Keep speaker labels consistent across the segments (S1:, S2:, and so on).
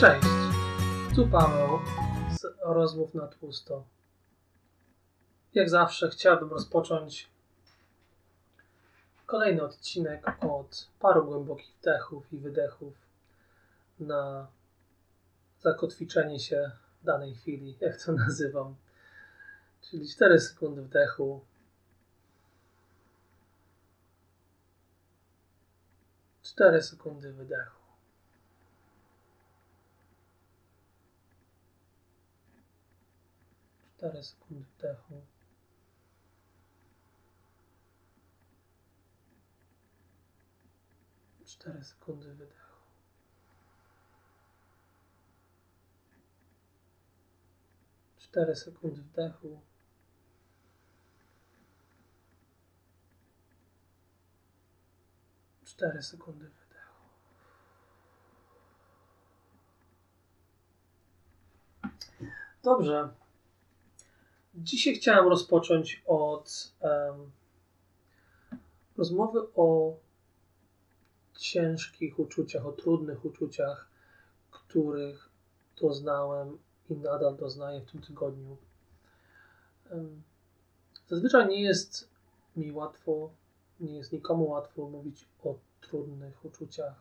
S1: Cześć, tu Paweł z Rozmów na Tłusto. Jak zawsze chciałbym rozpocząć kolejny odcinek od paru głębokich wdechów i wydechów na zakotwiczenie się w danej chwili, jak to nazywam. Czyli 4 sekundy wdechu, 4 sekundy wydechu. Cztery sekundy wdechu. Cztery sekundy wydechu. Cztery sekundy wdechu. Cztery sekundy wydechu. Dobrze. Dzisiaj chciałem rozpocząć od um, rozmowy o ciężkich uczuciach, o trudnych uczuciach, których doznałem i nadal doznaję w tym tygodniu. Um, zazwyczaj nie jest mi łatwo, nie jest nikomu łatwo mówić o trudnych uczuciach,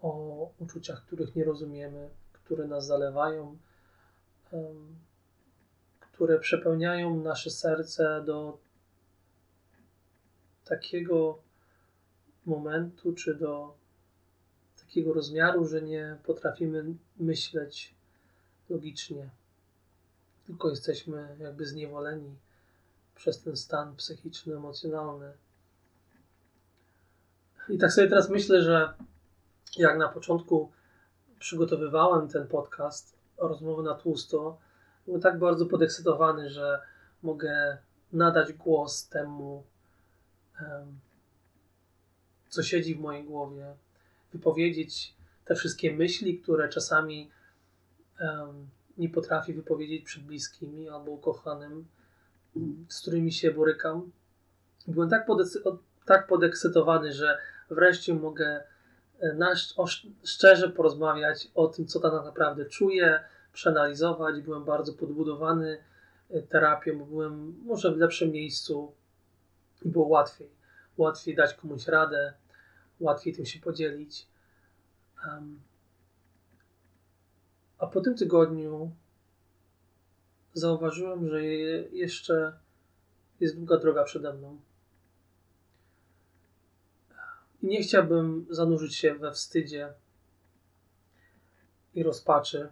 S1: o uczuciach, których nie rozumiemy, które nas zalewają. Um, które przepełniają nasze serce do takiego momentu, czy do takiego rozmiaru, że nie potrafimy myśleć logicznie, tylko jesteśmy jakby zniewoleni przez ten stan psychiczny, emocjonalny. I tak sobie teraz myślę, że jak na początku przygotowywałem ten podcast o rozmowy na tłusto, byłem tak bardzo podekscytowany, że mogę nadać głos temu, co siedzi w mojej głowie, wypowiedzieć te wszystkie myśli, które czasami nie potrafię wypowiedzieć przed bliskimi albo ukochanym, z którymi się borykam. Byłem tak, tak podekscytowany, że wreszcie mogę e, na, szczerze porozmawiać o tym, co tak naprawdę czuję, przeanalizować. Byłem bardzo podbudowany e, terapią, bo byłem może w lepszym miejscu i było łatwiej. Łatwiej dać komuś radę, łatwiej tym się podzielić. Um, a po tym tygodniu zauważyłem, że jeszcze jest długa droga przede mną. I nie chciałbym zanurzyć się we wstydzie i rozpaczy,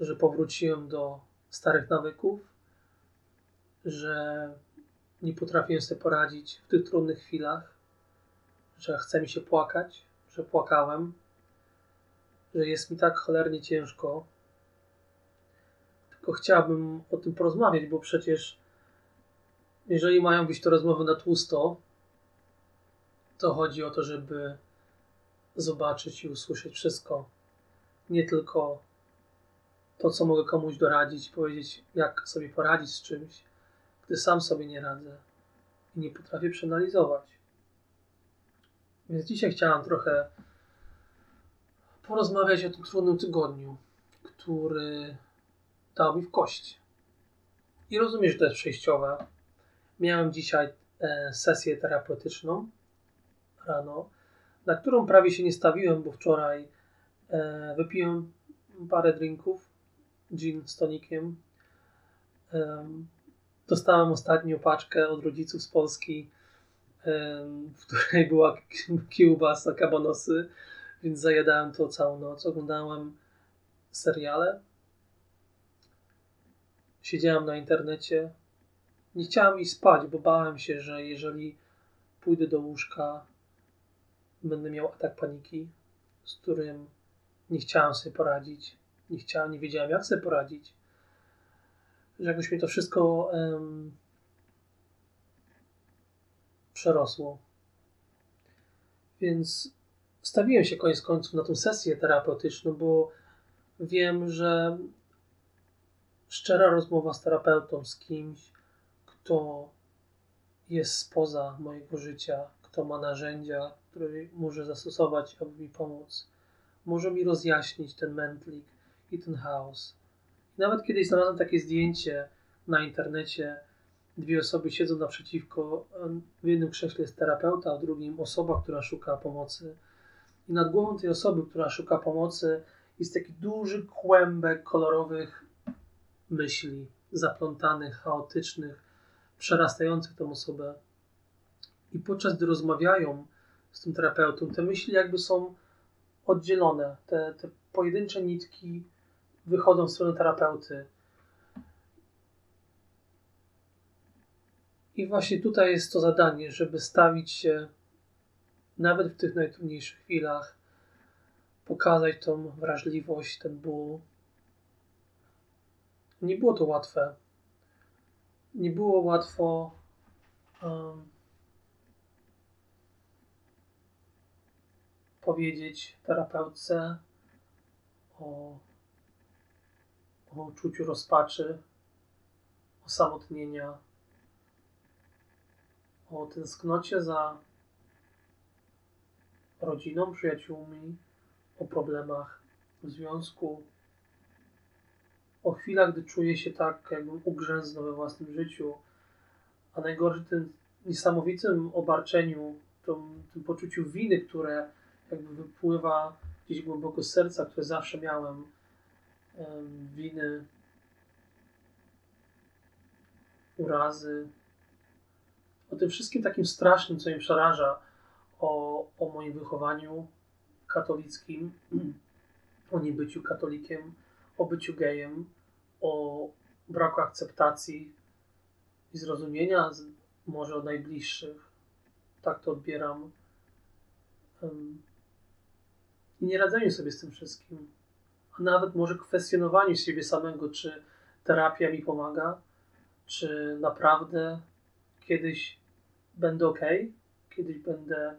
S1: że powróciłem do starych nawyków, że nie potrafię sobie poradzić w tych trudnych chwilach, że chce mi się płakać, że płakałem, że jest mi tak cholernie ciężko. Tylko chciałbym o tym porozmawiać, bo przecież jeżeli mają być to rozmowy na tłusto, to chodzi o to, żeby zobaczyć i usłyszeć wszystko. Nie tylko to, co mogę komuś doradzić, powiedzieć, jak sobie poradzić z czymś, gdy sam sobie nie radzę i nie potrafię przeanalizować. Więc dzisiaj chciałam trochę porozmawiać o tym trudnym tygodniu, który dał mi w kość. I rozumiem, że to jest przejściowe. Miałem dzisiaj e, sesję terapeutyczną rano, na którą prawie się nie stawiłem, bo wczoraj e, wypiłem parę drinków gin z tonikiem. Dostałem ostatnią paczkę od rodziców z Polski, w której była kiełbasa, kabanosy, więc zajadałem to całą noc. Oglądałem seriale. Siedziałem na internecie. Nie chciałem iść spać, bo bałem się, że jeżeli pójdę do łóżka, będę miał atak paniki, z którym nie chciałem sobie poradzić nie chciałem, nie wiedziałem jak sobie poradzić. Że jakoś mi to wszystko um, przerosło. Więc stawiłem się koniec końców na tą sesję terapeutyczną, bo wiem, że szczera rozmowa z terapeutą, z kimś, kto jest spoza mojego życia, kto ma narzędzia, które może zastosować, aby mi pomóc, może mi rozjaśnić ten mętlik I nawet kiedyś znalazłem takie zdjęcie na internecie, dwie osoby siedzą naprzeciwko, w jednym krześle jest terapeuta, a w drugim osoba, która szuka pomocy. I nad głową tej osoby, która szuka pomocy, jest taki duży kłębek kolorowych myśli, zaplątanych, chaotycznych, przerastających tą osobę. I podczas gdy rozmawiają z tym terapeutą, te myśli jakby są oddzielone. Te, te pojedyncze nitki wychodzą w stronę terapeuty. I właśnie tutaj jest to zadanie, żeby stawić się nawet w tych najtrudniejszych chwilach, pokazać tą wrażliwość, ten ból. Nie było to łatwe. Nie było łatwo um, powiedzieć terapeutce o, o uczuciu rozpaczy, osamotnienia, o tęsknocie za rodziną, przyjaciółmi, o problemach w związku, o chwilach, gdy czuję się tak, jakbym ugrzęznął we własnym życiu, a najgorsze tym niesamowitym obarczeniu, tym, tym poczuciu winy, które jakby wypływa gdzieś głęboko z serca, które zawsze miałem, winy, urazy, o tym wszystkim takim strasznym, co mnie przeraża, o, o moim wychowaniu katolickim, o niebyciu katolikiem, o byciu gejem, o braku akceptacji i zrozumienia z, może od najbliższych. Tak to odbieram. I nie radzeniu sobie z tym wszystkim. A nawet może kwestionowaniu siebie samego, czy terapia mi pomaga, czy naprawdę kiedyś będę ok, kiedyś będę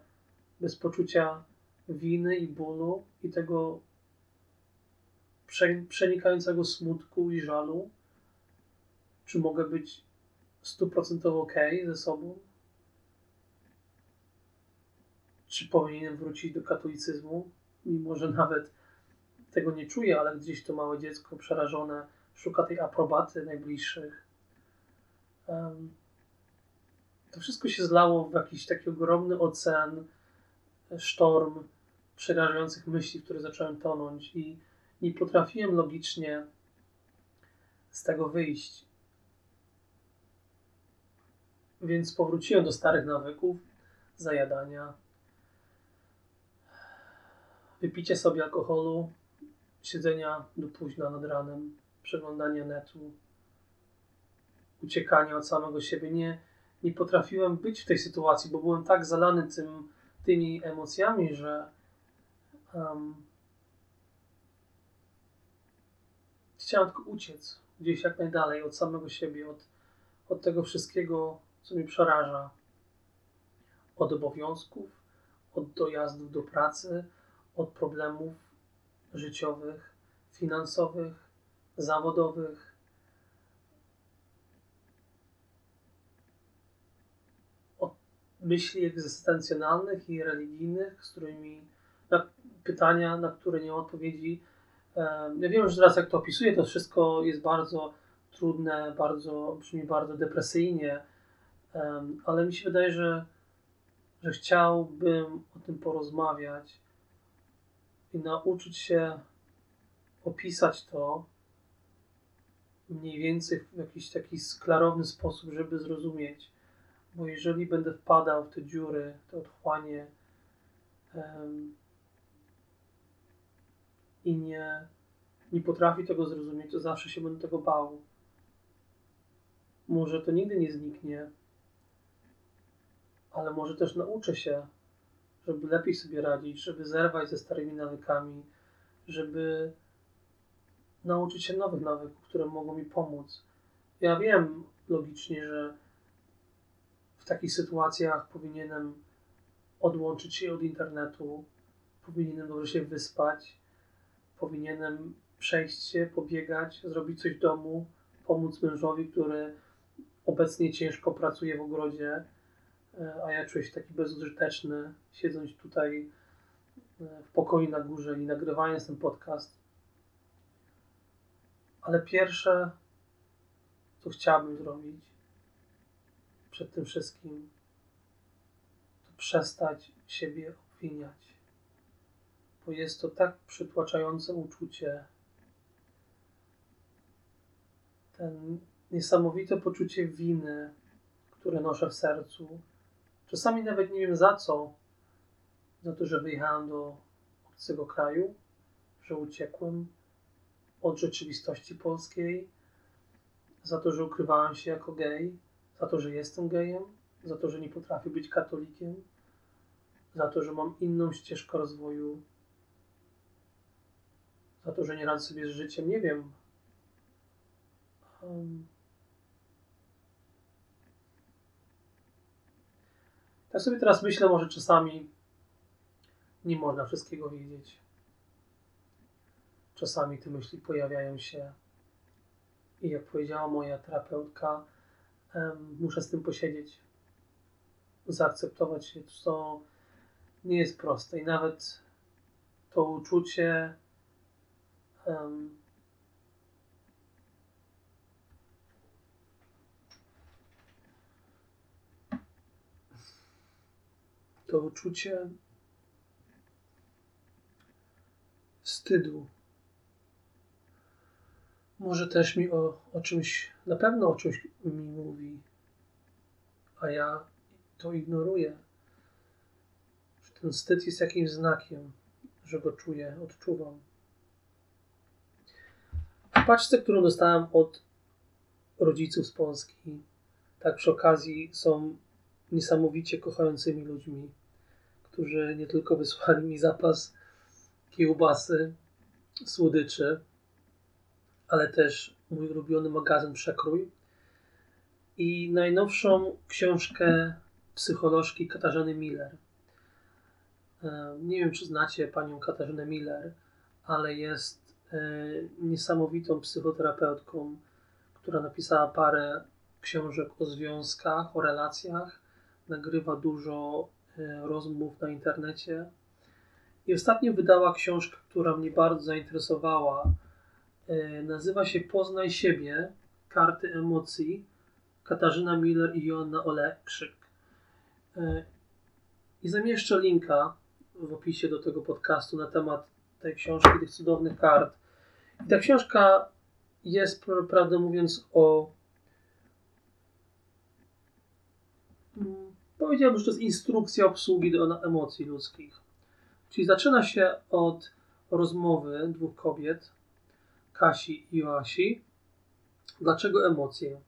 S1: bez poczucia winy i bólu i tego przenikającego smutku i żalu? Czy mogę być stuprocentowo ok ze sobą? Czy powinienem wrócić do katolicyzmu, mimo że nawet tego nie czuję, ale gdzieś to małe dziecko przerażone szuka tej aprobaty najbliższych. To wszystko się zlało w jakiś taki ogromny ocean, sztorm przerażających myśli, które zacząłem tonąć i nie potrafiłem logicznie z tego wyjść. Więc powróciłem do starych nawyków, zajadania, wypicie sobie alkoholu, siedzenia do późna nad ranem, przeglądania netu, uciekania od samego siebie. Nie, nie potrafiłem być w tej sytuacji, bo byłem tak zalany tym, tymi emocjami, że um, chciałem tylko uciec gdzieś jak najdalej od samego siebie, od, od tego wszystkiego, co mi przeraża. Od obowiązków, od dojazdów do pracy, od problemów życiowych, finansowych, zawodowych. Od myśli egzystencjonalnych i religijnych, z którymi na pytania, na które nie ma odpowiedzi, ja wiem, że teraz jak to opisuję, to wszystko jest bardzo trudne, bardzo, brzmi bardzo depresyjnie, ale mi się wydaje, że, że chciałbym o tym porozmawiać i nauczyć się opisać to mniej więcej w jakiś taki sklarowny sposób, żeby zrozumieć. Bo jeżeli będę wpadał w te dziury, te otchłanie, i nie, nie potrafi tego zrozumieć, to zawsze się będę tego bał. Może to nigdy nie zniknie, ale może też nauczę się, żeby lepiej sobie radzić, żeby zerwać ze starymi nawykami, żeby nauczyć się nowych nawyków, które mogą mi pomóc. Ja wiem logicznie, że w takich sytuacjach powinienem odłączyć się od internetu, powinienem dobrze się wyspać, powinienem przejść się, pobiegać, zrobić coś w domu, pomóc mężowi, który obecnie ciężko pracuje w ogrodzie, a ja czuję się taki bezużyteczny, siedząc tutaj e, w pokoju na górze i nagrywając ten podcast. Ale pierwsze, co chciałbym zrobić przed tym wszystkim, to przestać siebie obwiniać. Bo jest to tak przytłaczające uczucie, ten niesamowite poczucie winy, które noszę w sercu. Czasami nawet nie wiem za co. Za to, że wyjechałem do obcego kraju, że uciekłem od rzeczywistości polskiej, za to, że ukrywałem się jako gej, za to, że jestem gejem, za to, że nie potrafię być katolikiem, za to, że mam inną ścieżkę rozwoju, za to, że nie radzę sobie z życiem. Nie wiem. Um, Tak sobie teraz myślę, może czasami nie można wszystkiego wiedzieć. Czasami te myśli pojawiają się. I jak powiedziała moja terapeutka, muszę z tym posiedzieć, zaakceptować się, co nie jest proste. I nawet to uczucie um, to uczucie wstydu. Może też mi o, o czymś, na pewno o czymś mi mówi, a ja to ignoruję. Ten wstyd jest jakimś znakiem, że go czuję, odczuwam. W paczce, którą dostałem od rodziców z Polski, tak przy okazji są niesamowicie kochającymi ludźmi, którzy nie tylko wysłali mi zapas kiełbasy, słodyczy, ale też mój ulubiony magazyn Przekrój i najnowszą książkę psycholożki Katarzyny Miller. E, nie wiem, czy znacie panią Katarzynę Miller, ale jest e, niesamowitą psychoterapeutką, która napisała parę książek o związkach, o relacjach nagrywa dużo e, rozmów na internecie. I ostatnio wydała książkę, która mnie bardzo zainteresowała. E, nazywa się Poznaj siebie karty emocji. Katarzyna Miller i Joanna Olekrzyk. E, I zamieszczę linka w opisie do tego podcastu na temat tej książki, tych cudownych kart. I ta książka jest, prawdę mówiąc, o Powiedziałbym, że to jest instrukcja obsługi do emocji ludzkich. Czyli zaczyna się od rozmowy dwóch kobiet, Kasi i Joasi. Dlaczego emocje?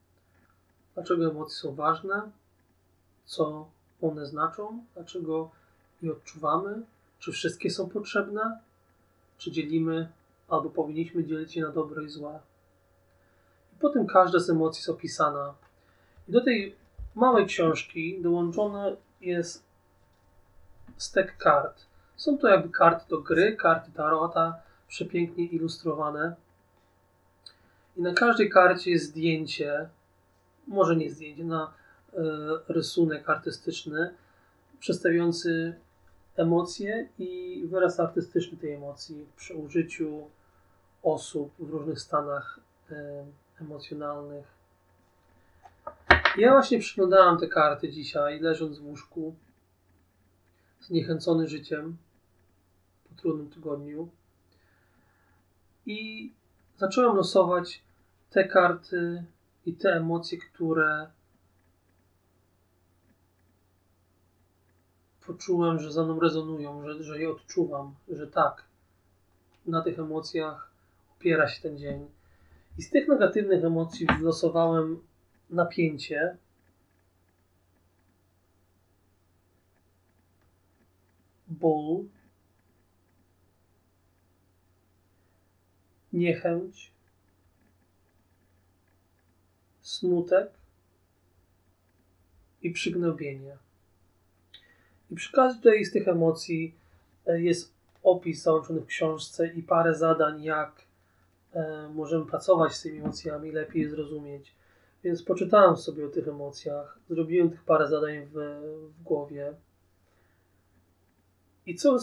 S1: Dlaczego emocje są ważne? Co one znaczą? Dlaczego je odczuwamy? Czy wszystkie są potrzebne? Czy dzielimy, albo powinniśmy dzielić je na dobre i złe? I potem każda z emocji jest opisana. I do tej małej książki dołączony jest stek kart. Są to jakby karty do gry, karty tarota, przepięknie ilustrowane. I na każdej karcie jest zdjęcie, może nie zdjęcie, na y, rysunek artystyczny przedstawiający emocje i wyraz artystyczny tej emocji przy użyciu osób w różnych stanach y, emocjonalnych ja właśnie przyglądałam te karty dzisiaj, leżąc w łóżku, zniechęcony życiem po trudnym tygodniu. I zacząłem losować te karty i te emocje, które poczułem, że za mną rezonują, że, że je odczuwam, że tak, na tych emocjach opiera się ten dzień. I z tych negatywnych emocji wylosowałem napięcie. Ból, niechęć, smutek i przygnębienie. I przy każdej z tych emocji e, jest opis załączony w książce i parę zadań, jak e, możemy pracować z tymi emocjami, lepiej je zrozumieć. Więc poczytałem sobie o tych emocjach, zrobiłem tych parę zadań w, w głowie. I co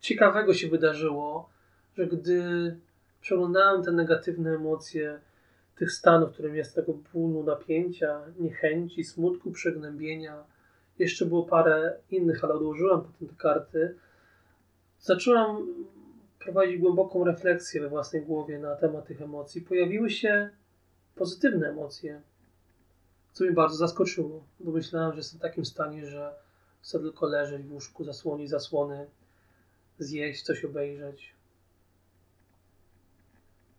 S1: ciekawego się wydarzyło, że gdy przeglądałem te negatywne emocje tych stanów, którym jest tego bólu, napięcia, niechęci, smutku, przegnębienia, jeszcze było parę innych, ale odłożyłem potem te karty, zacząłem prowadzić głęboką refleksję we własnej głowie na temat tych emocji. Pojawiły się pozytywne emocje, co mnie bardzo zaskoczyło, bo myślałem, że jestem w takim stanie, że chcę tylko leżeć w łóżku, zasłonić zasłony, zjeść, coś obejrzeć,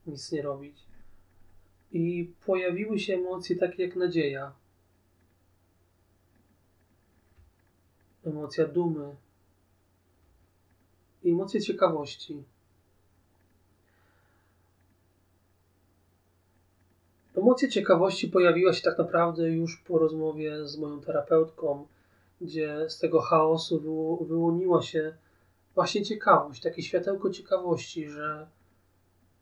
S1: nic nie robić. I pojawiły się emocje takie jak nadzieja, emocja dumy i emocje ciekawości. Emocja ciekawości pojawiła się tak naprawdę już po rozmowie z moją terapeutką, gdzie z tego chaosu wyłoniła się właśnie ciekawość, takie światełko ciekawości, że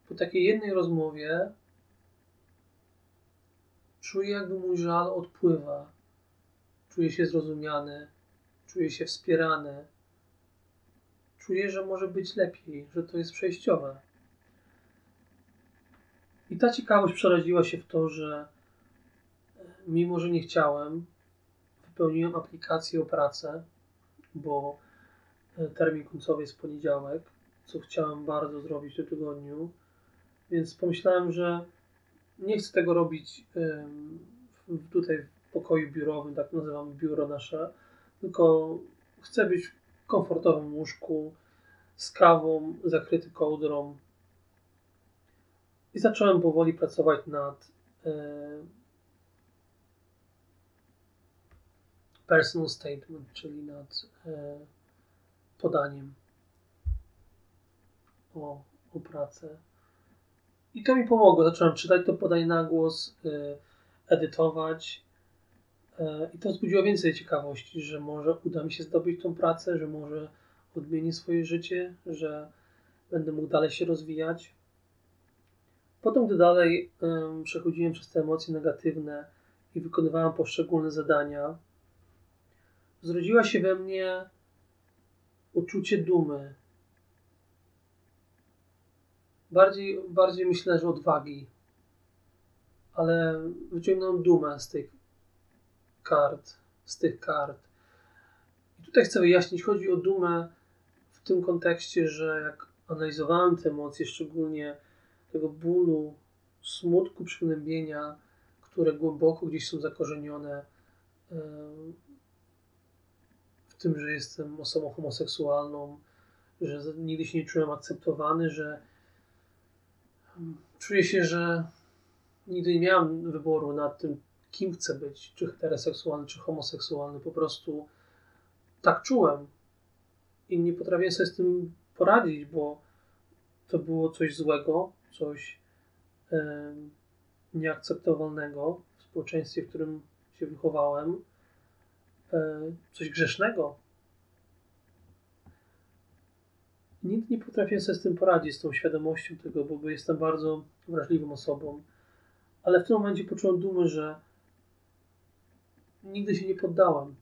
S1: po takiej jednej rozmowie czuję, jakby mój żal odpływa. Czuję się zrozumiany, czuję się wspierany. Czuję, że może być lepiej, że to jest przejściowe. I ta ciekawość przeraziła się w to, że e, mimo, że nie chciałem, wypełniłem aplikację o pracę, bo e, termin końcowy jest poniedziałek, co chciałem bardzo zrobić w tym tygodniu, więc pomyślałem, że nie chcę tego robić tutaj w pokoju biurowym, tak nazywamy biuro nasze, tylko chcę być w komfortowym łóżku, z kawą, zakryty kołdrą, i zacząłem powoli pracować nad e, personal statement, czyli nad e, podaniem o, o pracę. I to mi pomogło. Zacząłem czytać to podanie na głos, e, edytować. I to wzbudziło więcej ciekawości, że może uda mi się zdobyć tą pracę, że może odmieni swoje życie, że będę mógł dalej się rozwijać. Potem, gdy dalej um, przechodziłem przez te emocje negatywne i wykonywałem poszczególne zadania, zrodziła się we mnie uczucie dumy. Bardziej, bardziej myślę, że odwagi, ale wyciągnąłem dumę z tych kart, z tych kart. I tutaj chcę wyjaśnić, chodzi o dumę w tym kontekście, że jak analizowałem te emocje, szczególnie tego bólu, smutku, przygnębienia, które głęboko gdzieś są zakorzenione w tym, że jestem osobą homoseksualną, że nigdy się nie czułem akceptowany, że czuję się, że nigdy nie miałem wyboru nad tym, kim chcę być, czy heteroseksualny, czy homoseksualny. Po prostu tak czułem i nie potrafię sobie z tym poradzić, bo to było coś złego, coś e, nieakceptowalnego w społeczeństwie, w którym się wychowałem, e, coś grzesznego. Nikt nie potrafi sobie z tym poradzić, z tą świadomością tego, bo jestem bardzo wrażliwą osobą. Ale w tym momencie poczułem dumę, że nigdy się nie poddałem,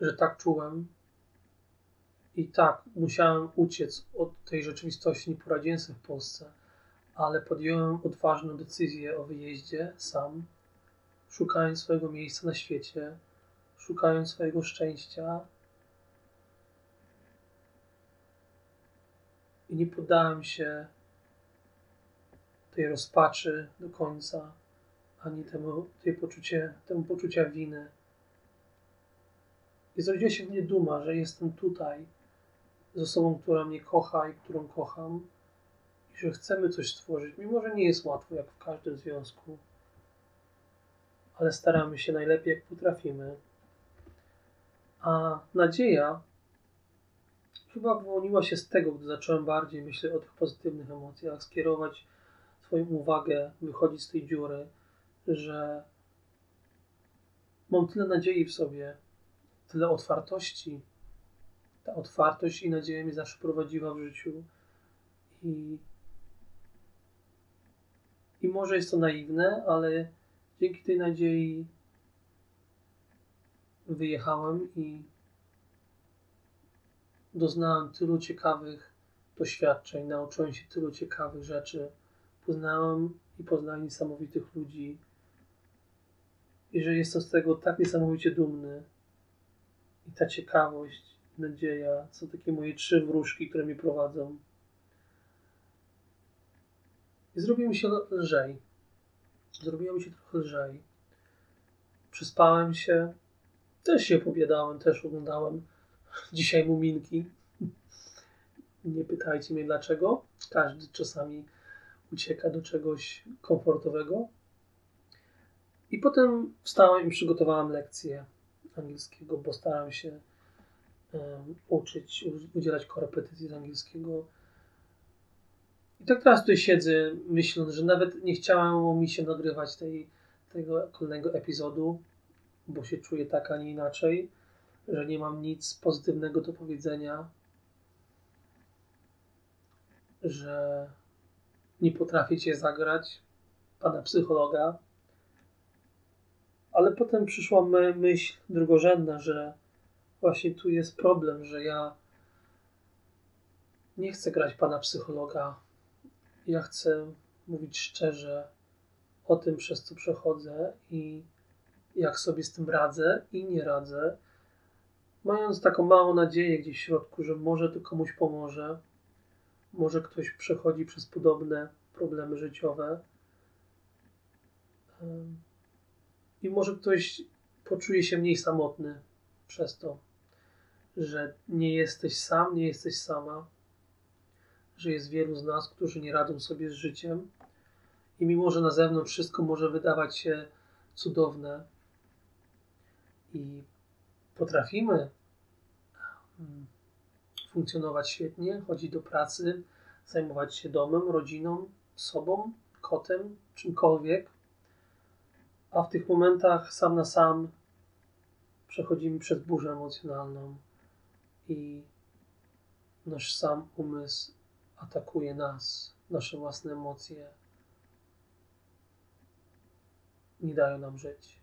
S1: że tak czułem, i tak, musiałem uciec od tej rzeczywistości, nie poradziłem sobie w Polsce, ale podjąłem odważną decyzję o wyjeździe sam, szukając swojego miejsca na świecie, szukając swojego szczęścia. I nie poddałem się tej rozpaczy do końca, ani temu, tej poczucie, temu poczucia winy. I zrodziła się w mnie duma, że jestem tutaj, z osobą, która mnie kocha i którą kocham, i że chcemy coś stworzyć, mimo że nie jest łatwo, jak w każdym związku, ale staramy się najlepiej, jak potrafimy. A nadzieja chyba wyłoniła się z tego, gdy zacząłem bardziej myśleć o tych pozytywnych emocjach, skierować swoją uwagę, wychodzić z tej dziury, że mam tyle nadziei w sobie, tyle otwartości, ta otwartość i nadzieja mnie zawsze prowadziła w życiu. I, I może jest to naiwne, ale dzięki tej nadziei wyjechałem i doznałem tylu ciekawych doświadczeń, nauczyłem się tylu ciekawych rzeczy, poznałem i poznałem niesamowitych ludzi i że jestem z tego tak niesamowicie dumny. I ta ciekawość, nadzieja są takie moje trzy wróżki, które mnie prowadzą. I zrobiło mi się lżej. Zrobiło mi się trochę lżej. Przespałem się. Też się pobiadałem, też oglądałem dzisiaj muminki. Nie pytajcie mnie dlaczego. Każdy czasami ucieka do czegoś komfortowego. I potem wstałem i przygotowałem lekcję angielskiego, bo starałem się uczyć, udzielać korepetycji z angielskiego. I tak teraz tutaj siedzę, myśląc, że nawet nie chciało mi się nagrywać tej, tego kolejnego epizodu, bo się czuję tak, a nie inaczej, że nie mam nic pozytywnego do powiedzenia, że nie potraficie zagrać pana psychologa. Ale potem przyszła myśl drugorzędna, że właśnie tu jest problem, że ja nie chcę grać pana psychologa. Ja chcę mówić szczerze o tym, przez co przechodzę i jak sobie z tym radzę i nie radzę, mając taką małą nadzieję gdzieś w środku, że może to komuś pomoże, może ktoś przechodzi przez podobne problemy życiowe i może ktoś poczuje się mniej samotny przez to, że nie jesteś sam, nie jesteś sama, że jest wielu z nas, którzy nie radzą sobie z życiem i mimo, że na zewnątrz wszystko może wydawać się cudowne i potrafimy mm, funkcjonować świetnie, chodzić do pracy, zajmować się domem, rodziną, sobą, kotem, czymkolwiek, a w tych momentach sam na sam przechodzimy przez burzę emocjonalną i nasz sam umysł atakuje nas, nasze własne emocje nie dają nam żyć.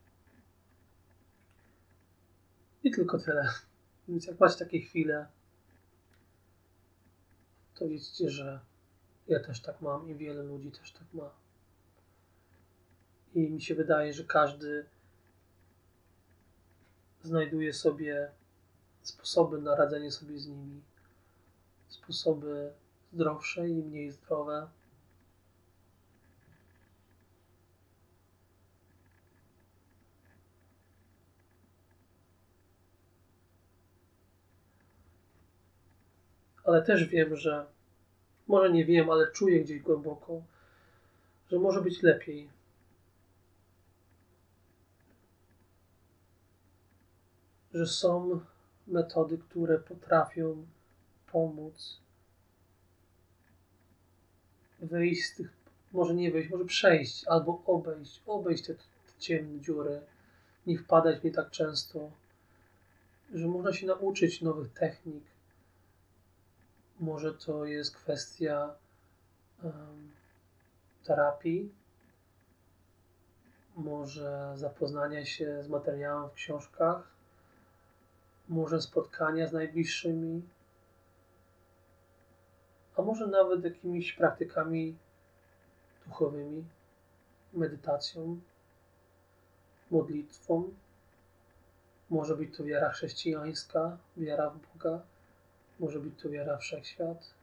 S1: I tylko tyle. Więc jak macie takie chwile, to wiedzcie, że ja też tak mam i wiele ludzi też tak ma. I mi się wydaje, że każdy znajduje sobie sposoby na radzenie sobie z nimi. Sposoby zdrowsze i mniej zdrowe. Ale też wiem, że może nie wiem, ale czuję gdzieś głęboko, że może być lepiej. Że są metody, które potrafią pomóc wyjść z tych, może nie wyjść, może przejść albo obejść, obejść te ciemne dziury, nie wpadać w nie tak często, że można się nauczyć nowych technik, może to jest kwestia um, terapii, może zapoznania się z materiałem w książkach, może spotkania z najbliższymi, a może nawet jakimiś praktykami duchowymi, medytacją, modlitwą. Może być to wiara chrześcijańska, wiara w Boga może być to wiara wszechświat.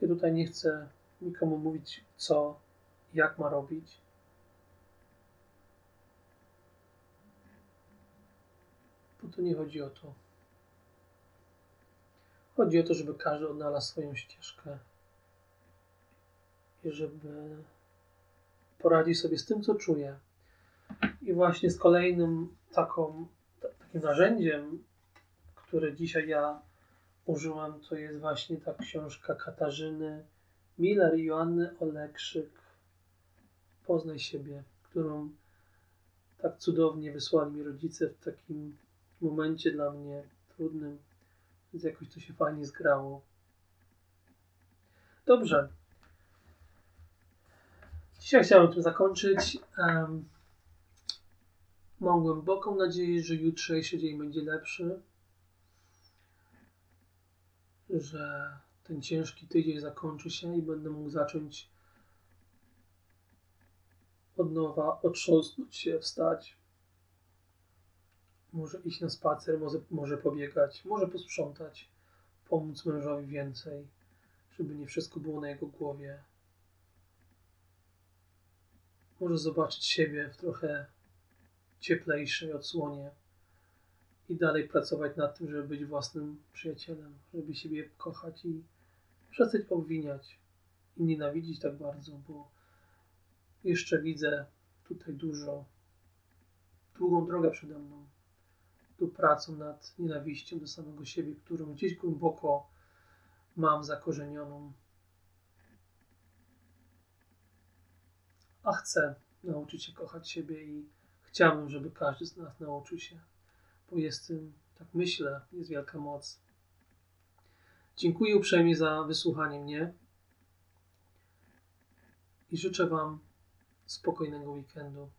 S1: Ja tutaj nie chcę nikomu mówić, co, jak ma robić. Tu nie chodzi o to. Chodzi o to, żeby każdy odnalazł swoją ścieżkę i żeby poradzić sobie z tym, co czuje. I właśnie z kolejnym taką, takim narzędziem, które dzisiaj ja użyłam, to jest właśnie ta książka Katarzyny Miller i Joanny Olekrzyk Poznaj siebie, którą tak cudownie wysłali mi rodzice w takim momencie dla mnie trudnym, więc jakoś to się fajnie zgrało. Dobrze. Dzisiaj chciałem tym zakończyć. Um, mam głęboką nadzieję, że jutrzejszy dzień będzie lepszy że ten ciężki tydzień zakończy się i będę mógł zacząć od nowa otrząsnąć się, wstać. Może iść na spacer, może, może pobiegać, może posprzątać, pomóc mężowi więcej, żeby nie wszystko było na jego głowie. Może zobaczyć siebie w trochę cieplejszej odsłonie i dalej pracować nad tym, żeby być własnym przyjacielem, żeby siebie kochać i przestać obwiniać i nienawidzić tak bardzo, bo jeszcze widzę tutaj dużo, długą drogę przede mną. Tu pracą nad nienawiścią do samego siebie, którą gdzieś głęboko mam zakorzenioną. A chcę nauczyć się kochać siebie i chciałbym, żeby każdy z nas nauczył się, bo jest tym, tak myślę, jest wielka moc. Dziękuję uprzejmie za wysłuchanie mnie i życzę Wam spokojnego weekendu.